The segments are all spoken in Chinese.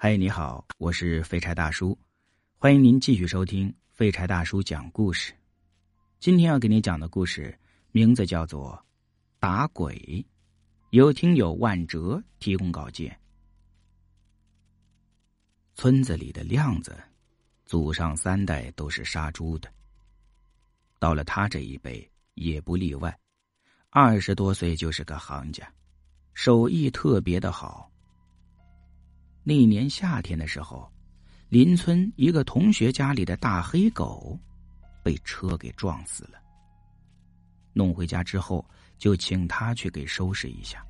嗨，你好，我是废柴大叔，欢迎您继续收听废柴大叔讲故事。今天要给你讲的故事名字叫做《打鬼》，有听友万哲提供稿件。村子里的亮子，祖上三代都是杀猪的，到了他这一辈也不例外，二十多岁就是个行家，手艺特别的好。那年夏天的时候，邻村一个同学家里的大黑狗被车给撞死了。弄回家之后，就请他去给收拾一下。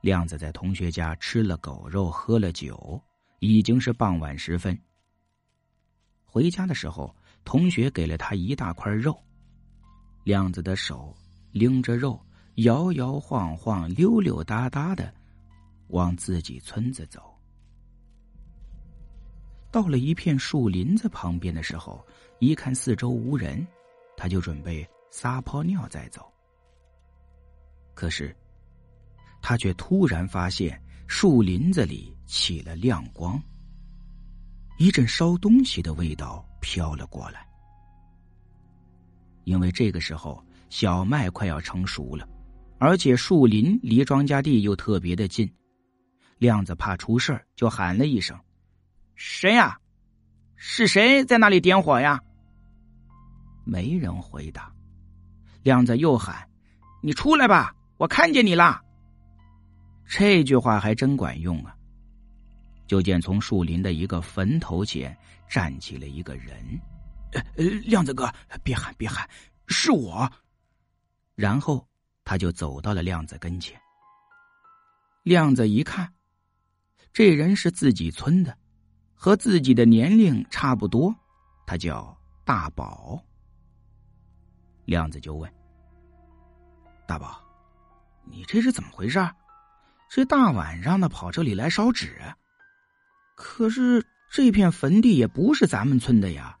亮子在同学家吃了狗肉，喝了酒，已经是傍晚时分。回家的时候，同学给了他一大块肉，亮子的手拎着肉，摇摇晃晃、溜溜达达的。往自己村子走，到了一片树林子旁边的时候，一看四周无人，他就准备撒泡尿再走。可是，他却突然发现树林子里起了亮光，一阵烧东西的味道飘了过来。因为这个时候小麦快要成熟了，而且树林离庄稼地又特别的近。亮子怕出事就喊了一声：“谁呀？是谁在那里点火呀？”没人回答。亮子又喊：“你出来吧，我看见你了。”这句话还真管用啊！就见从树林的一个坟头前站起了一个人。“呃，亮子哥，别喊，别喊，是我。”然后他就走到了亮子跟前。亮子一看。这人是自己村的，和自己的年龄差不多，他叫大宝。亮子就问：“大宝，你这是怎么回事？这大晚上的跑这里来烧纸？可是这片坟地也不是咱们村的呀，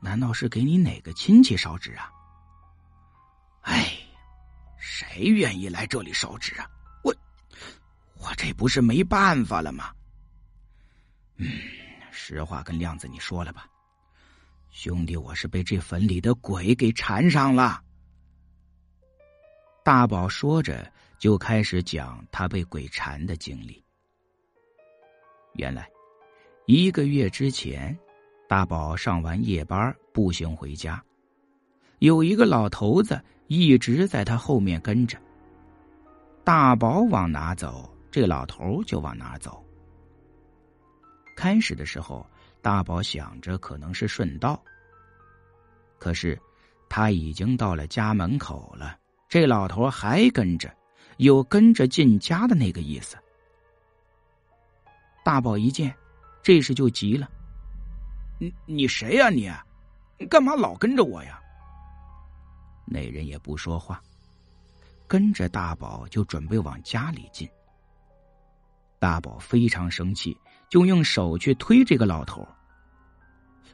难道是给你哪个亲戚烧纸啊？”哎，谁愿意来这里烧纸啊？我这不是没办法了吗？嗯，实话跟亮子你说了吧，兄弟，我是被这坟里的鬼给缠上了。大宝说着就开始讲他被鬼缠的经历。原来，一个月之前，大宝上完夜班步行回家，有一个老头子一直在他后面跟着。大宝往哪走？这老头就往哪走。开始的时候，大宝想着可能是顺道，可是他已经到了家门口了，这老头还跟着，有跟着进家的那个意思。大宝一见，这时就急了：“你你谁呀？你，你干嘛老跟着我呀？”那人也不说话，跟着大宝就准备往家里进。大宝非常生气，就用手去推这个老头。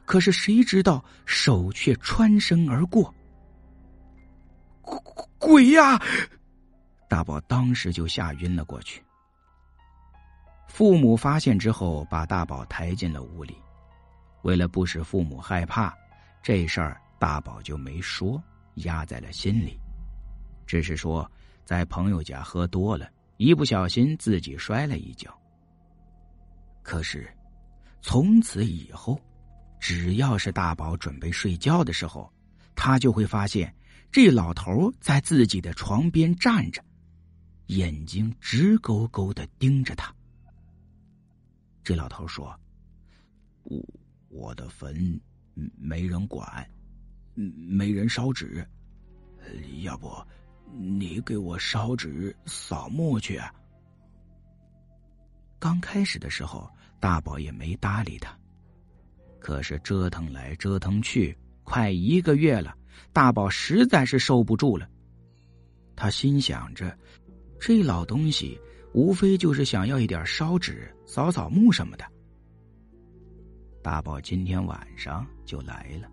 可是谁知道手却穿身而过。鬼呀！大宝当时就吓晕了过去。父母发现之后，把大宝抬进了屋里。为了不使父母害怕，这事儿大宝就没说，压在了心里。只是说在朋友家喝多了。一不小心自己摔了一跤。可是，从此以后，只要是大宝准备睡觉的时候，他就会发现这老头在自己的床边站着，眼睛直勾勾的盯着他。这老头说：“我我的坟没人管，没人烧纸，要不？”你给我烧纸扫墓去。刚开始的时候，大宝也没搭理他。可是折腾来折腾去，快一个月了，大宝实在是受不住了。他心想着，这老东西无非就是想要一点烧纸、扫扫墓什么的。大宝今天晚上就来了，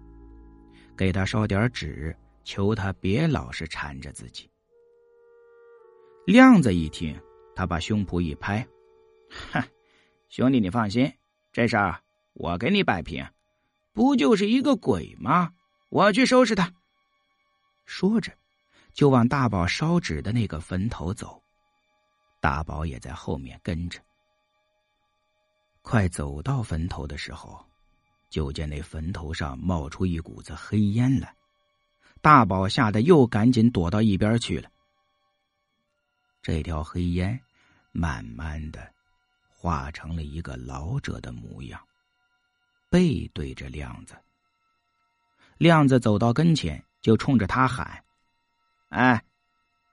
给他烧点纸。求他别老是缠着自己。亮子一听，他把胸脯一拍：“哼，兄弟，你放心，这事儿我给你摆平，不就是一个鬼吗？我去收拾他。说着，就往大宝烧纸的那个坟头走。大宝也在后面跟着。快走到坟头的时候，就见那坟头上冒出一股子黑烟来。大宝吓得又赶紧躲到一边去了。这条黑烟慢慢的化成了一个老者的模样，背对着亮子。亮子走到跟前，就冲着他喊：“哎，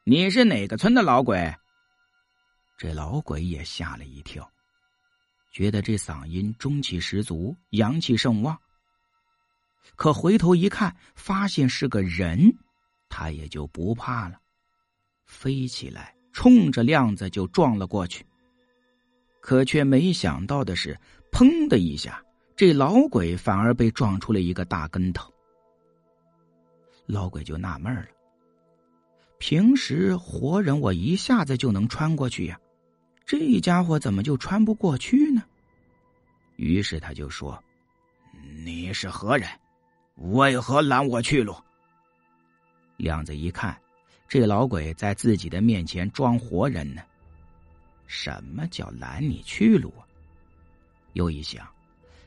你是哪个村的老鬼？”这老鬼也吓了一跳，觉得这嗓音中气十足，阳气盛旺。可回头一看，发现是个人，他也就不怕了，飞起来冲着亮子就撞了过去。可却没想到的是，砰的一下，这老鬼反而被撞出了一个大跟头。老鬼就纳闷了：平时活人我一下子就能穿过去呀，这家伙怎么就穿不过去呢？于是他就说：“你是何人？为何拦我去路？”亮子一看，这老鬼在自己的面前装活人呢，什么叫拦你去路啊？又一想，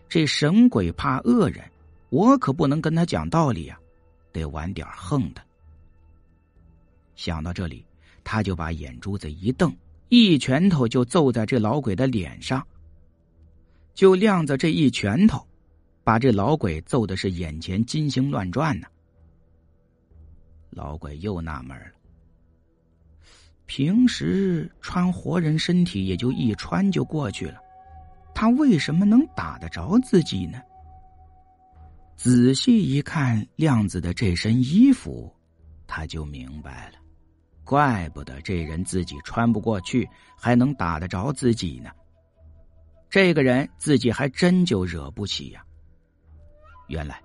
这神鬼怕恶人，我可不能跟他讲道理啊。得玩点横的。想到这里，他就把眼珠子一瞪，一拳头就揍在这老鬼的脸上。就亮子这一拳头，把这老鬼揍的是眼前金星乱转呢。老鬼又纳闷了：平时穿活人身体也就一穿就过去了，他为什么能打得着自己呢？仔细一看亮子的这身衣服，他就明白了，怪不得这人自己穿不过去，还能打得着自己呢。这个人自己还真就惹不起呀。原来，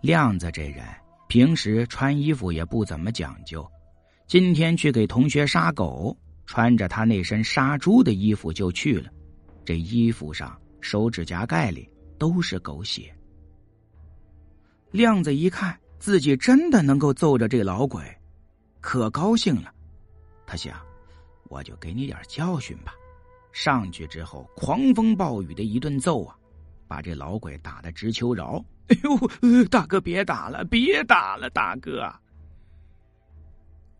亮子这人平时穿衣服也不怎么讲究，今天去给同学杀狗，穿着他那身杀猪的衣服就去了，这衣服上、手指甲盖里都是狗血。亮子一看自己真的能够揍着这老鬼，可高兴了。他想，我就给你点教训吧。上去之后，狂风暴雨的一顿揍啊，把这老鬼打得直求饶。哎呦，大哥别打了，别打了，大哥。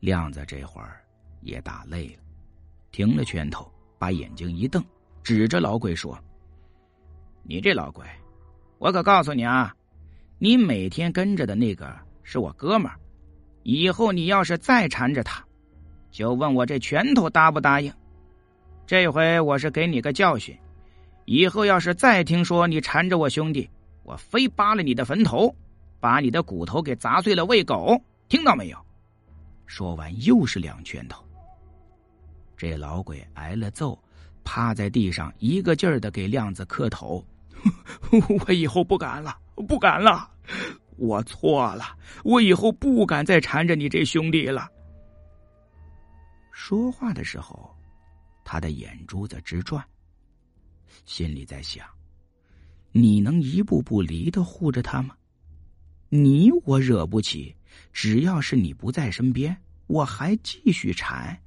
亮子这会儿也打累了，停了拳头，把眼睛一瞪，指着老鬼说：“你这老鬼，我可告诉你啊！”你每天跟着的那个是我哥们儿，以后你要是再缠着他，就问我这拳头答不答应。这回我是给你个教训，以后要是再听说你缠着我兄弟，我非扒了你的坟头，把你的骨头给砸碎了喂狗，听到没有？说完又是两拳头。这老鬼挨了揍，趴在地上一个劲儿的给亮子磕头。我以后不敢了。不敢了，我错了，我以后不敢再缠着你这兄弟了。说话的时候，他的眼珠子直转，心里在想：你能一步步离的护着他吗？你我惹不起，只要是你不在身边，我还继续缠。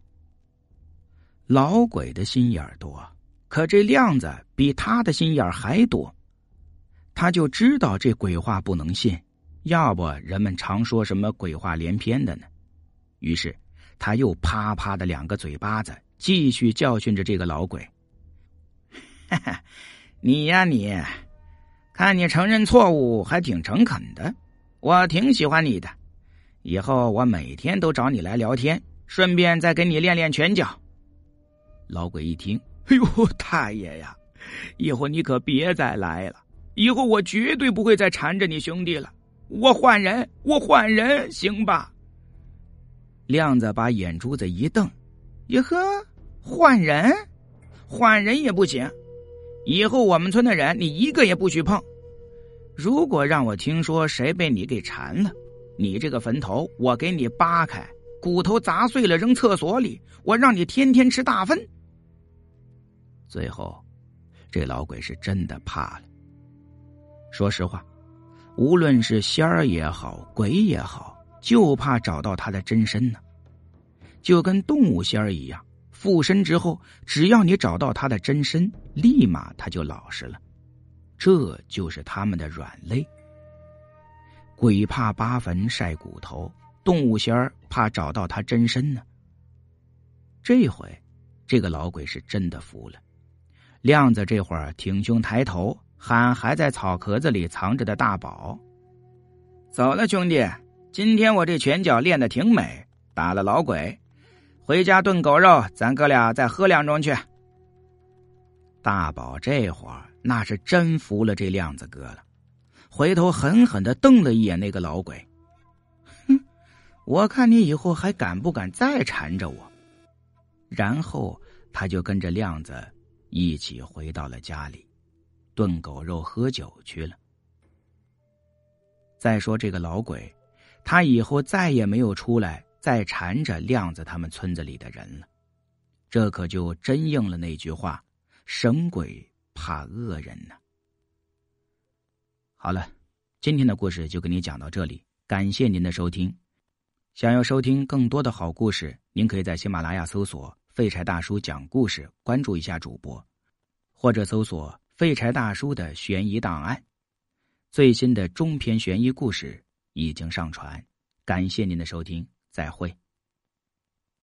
老鬼的心眼多，可这亮子比他的心眼还多。他就知道这鬼话不能信，要不人们常说什么鬼话连篇的呢？于是他又啪啪的两个嘴巴子，继续教训着这个老鬼。哈哈，你呀你，看你承认错误还挺诚恳的，我挺喜欢你的。以后我每天都找你来聊天，顺便再给你练练拳脚。老鬼一听，哎呦，大爷呀，以后你可别再来了。以后我绝对不会再缠着你兄弟了，我换人，我换人，行吧？亮子把眼珠子一瞪，哟呵，换人，换人也不行。以后我们村的人你一个也不许碰。如果让我听说谁被你给缠了，你这个坟头我给你扒开，骨头砸碎了扔厕所里，我让你天天吃大粪。最后，这老鬼是真的怕了。说实话，无论是仙儿也好，鬼也好，就怕找到他的真身呢。就跟动物仙儿一样，附身之后，只要你找到他的真身，立马他就老实了。这就是他们的软肋。鬼怕扒坟晒骨头，动物仙儿怕找到他真身呢。这回，这个老鬼是真的服了。亮子这会儿挺胸抬头喊还在草壳子里藏着的大宝：“走了，兄弟，今天我这拳脚练的挺美，打了老鬼，回家炖狗肉，咱哥俩再喝两盅去。”大宝这会儿那是真服了这亮子哥了。回头狠狠的瞪了一眼那个老鬼，哼！我看你以后还敢不敢再缠着我？然后他就跟着亮子一起回到了家里，炖狗肉、喝酒去了。再说这个老鬼，他以后再也没有出来再缠着亮子他们村子里的人了。这可就真应了那句话：“神鬼怕恶人呢。”好了，今天的故事就给你讲到这里，感谢您的收听。想要收听更多的好故事，您可以在喜马拉雅搜索“废柴大叔讲故事”，关注一下主播，或者搜索“废柴大叔的悬疑档案”，最新的中篇悬疑故事已经上传。感谢您的收听，再会。